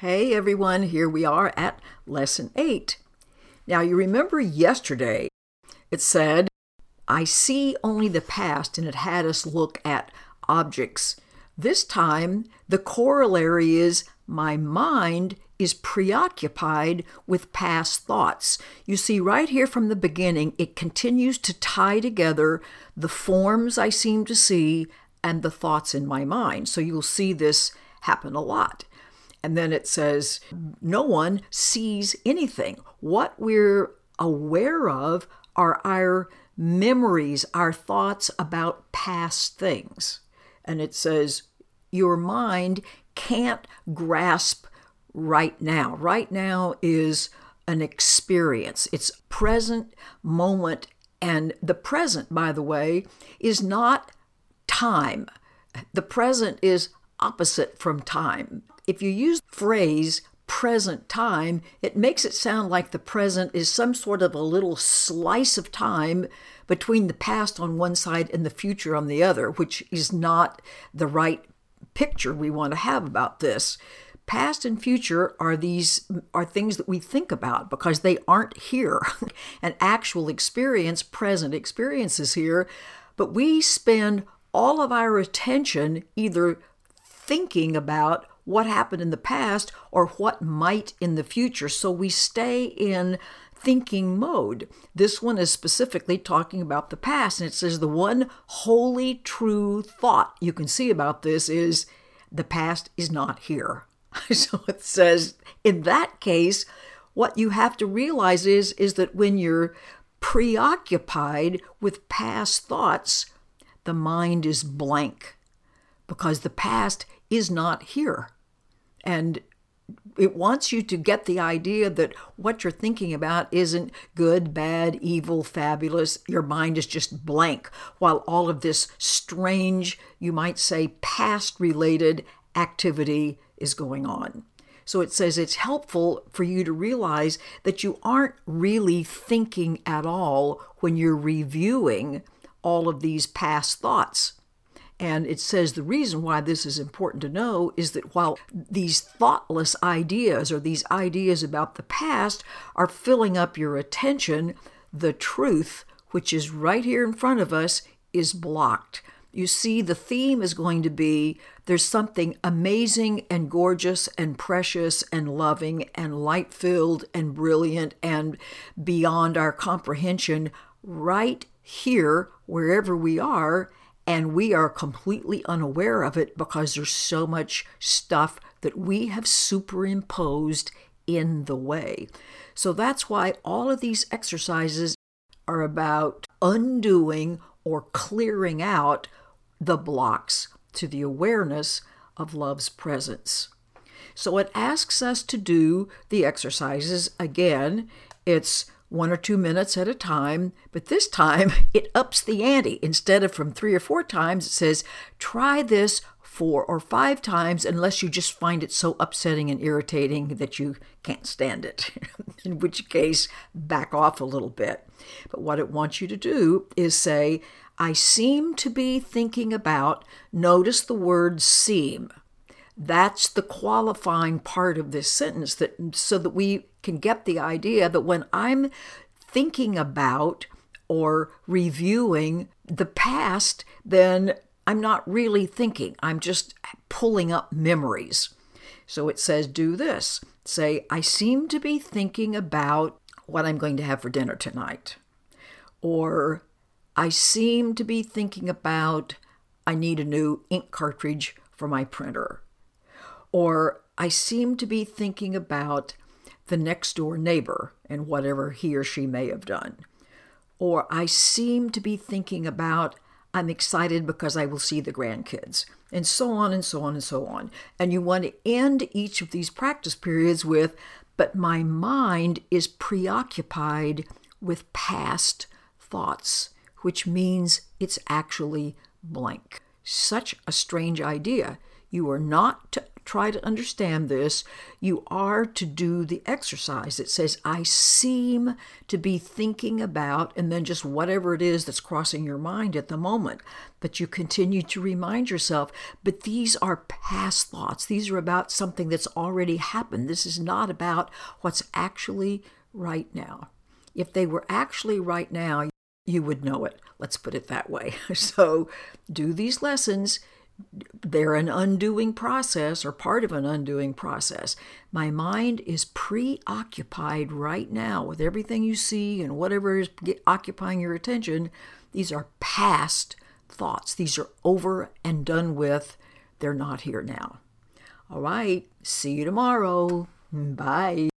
Hey everyone, here we are at lesson 8. Now you remember yesterday it said, I see only the past, and it had us look at objects. This time the corollary is my mind is preoccupied with past thoughts. You see, right here from the beginning, it continues to tie together the forms I seem to see and the thoughts in my mind. So you'll see this happen a lot. And then it says, no one sees anything. What we're aware of are our memories, our thoughts about past things. And it says, your mind can't grasp right now. Right now is an experience, it's present moment. And the present, by the way, is not time. The present is opposite from time. If you use the phrase present time, it makes it sound like the present is some sort of a little slice of time between the past on one side and the future on the other, which is not the right picture we want to have about this. Past and future are these are things that we think about because they aren't here. An actual experience, present experience is here, but we spend all of our attention either thinking about what happened in the past or what might in the future. So we stay in thinking mode. This one is specifically talking about the past, and it says the one wholly true thought you can see about this is the past is not here. so it says in that case, what you have to realize is, is that when you're preoccupied with past thoughts, the mind is blank because the past is not here. And it wants you to get the idea that what you're thinking about isn't good, bad, evil, fabulous. Your mind is just blank, while all of this strange, you might say, past related activity is going on. So it says it's helpful for you to realize that you aren't really thinking at all when you're reviewing all of these past thoughts. And it says the reason why this is important to know is that while these thoughtless ideas or these ideas about the past are filling up your attention, the truth, which is right here in front of us, is blocked. You see, the theme is going to be there's something amazing and gorgeous and precious and loving and light filled and brilliant and beyond our comprehension right here, wherever we are and we are completely unaware of it because there's so much stuff that we have superimposed in the way. So that's why all of these exercises are about undoing or clearing out the blocks to the awareness of love's presence. So it asks us to do the exercises again. It's one or two minutes at a time, but this time it ups the ante. Instead of from three or four times, it says, try this four or five times unless you just find it so upsetting and irritating that you can't stand it, in which case, back off a little bit. But what it wants you to do is say, I seem to be thinking about, notice the word seem. That's the qualifying part of this sentence that so that we can get the idea that when I'm thinking about or reviewing the past, then I'm not really thinking. I'm just pulling up memories. So it says, do this. Say, I seem to be thinking about what I'm going to have for dinner tonight. Or I seem to be thinking about I need a new ink cartridge for my printer. Or I seem to be thinking about the next door neighbor and whatever he or she may have done. Or I seem to be thinking about I'm excited because I will see the grandkids, and so on and so on and so on. And you want to end each of these practice periods with, but my mind is preoccupied with past thoughts, which means it's actually blank. Such a strange idea. You are not to try to understand this, you are to do the exercise. It says, I seem to be thinking about, and then just whatever it is that's crossing your mind at the moment. But you continue to remind yourself, but these are past thoughts. These are about something that's already happened. This is not about what's actually right now. If they were actually right now, you would know it. Let's put it that way. So do these lessons. They're an undoing process or part of an undoing process. My mind is preoccupied right now with everything you see and whatever is occupying your attention. These are past thoughts. These are over and done with. They're not here now. All right. See you tomorrow. Bye.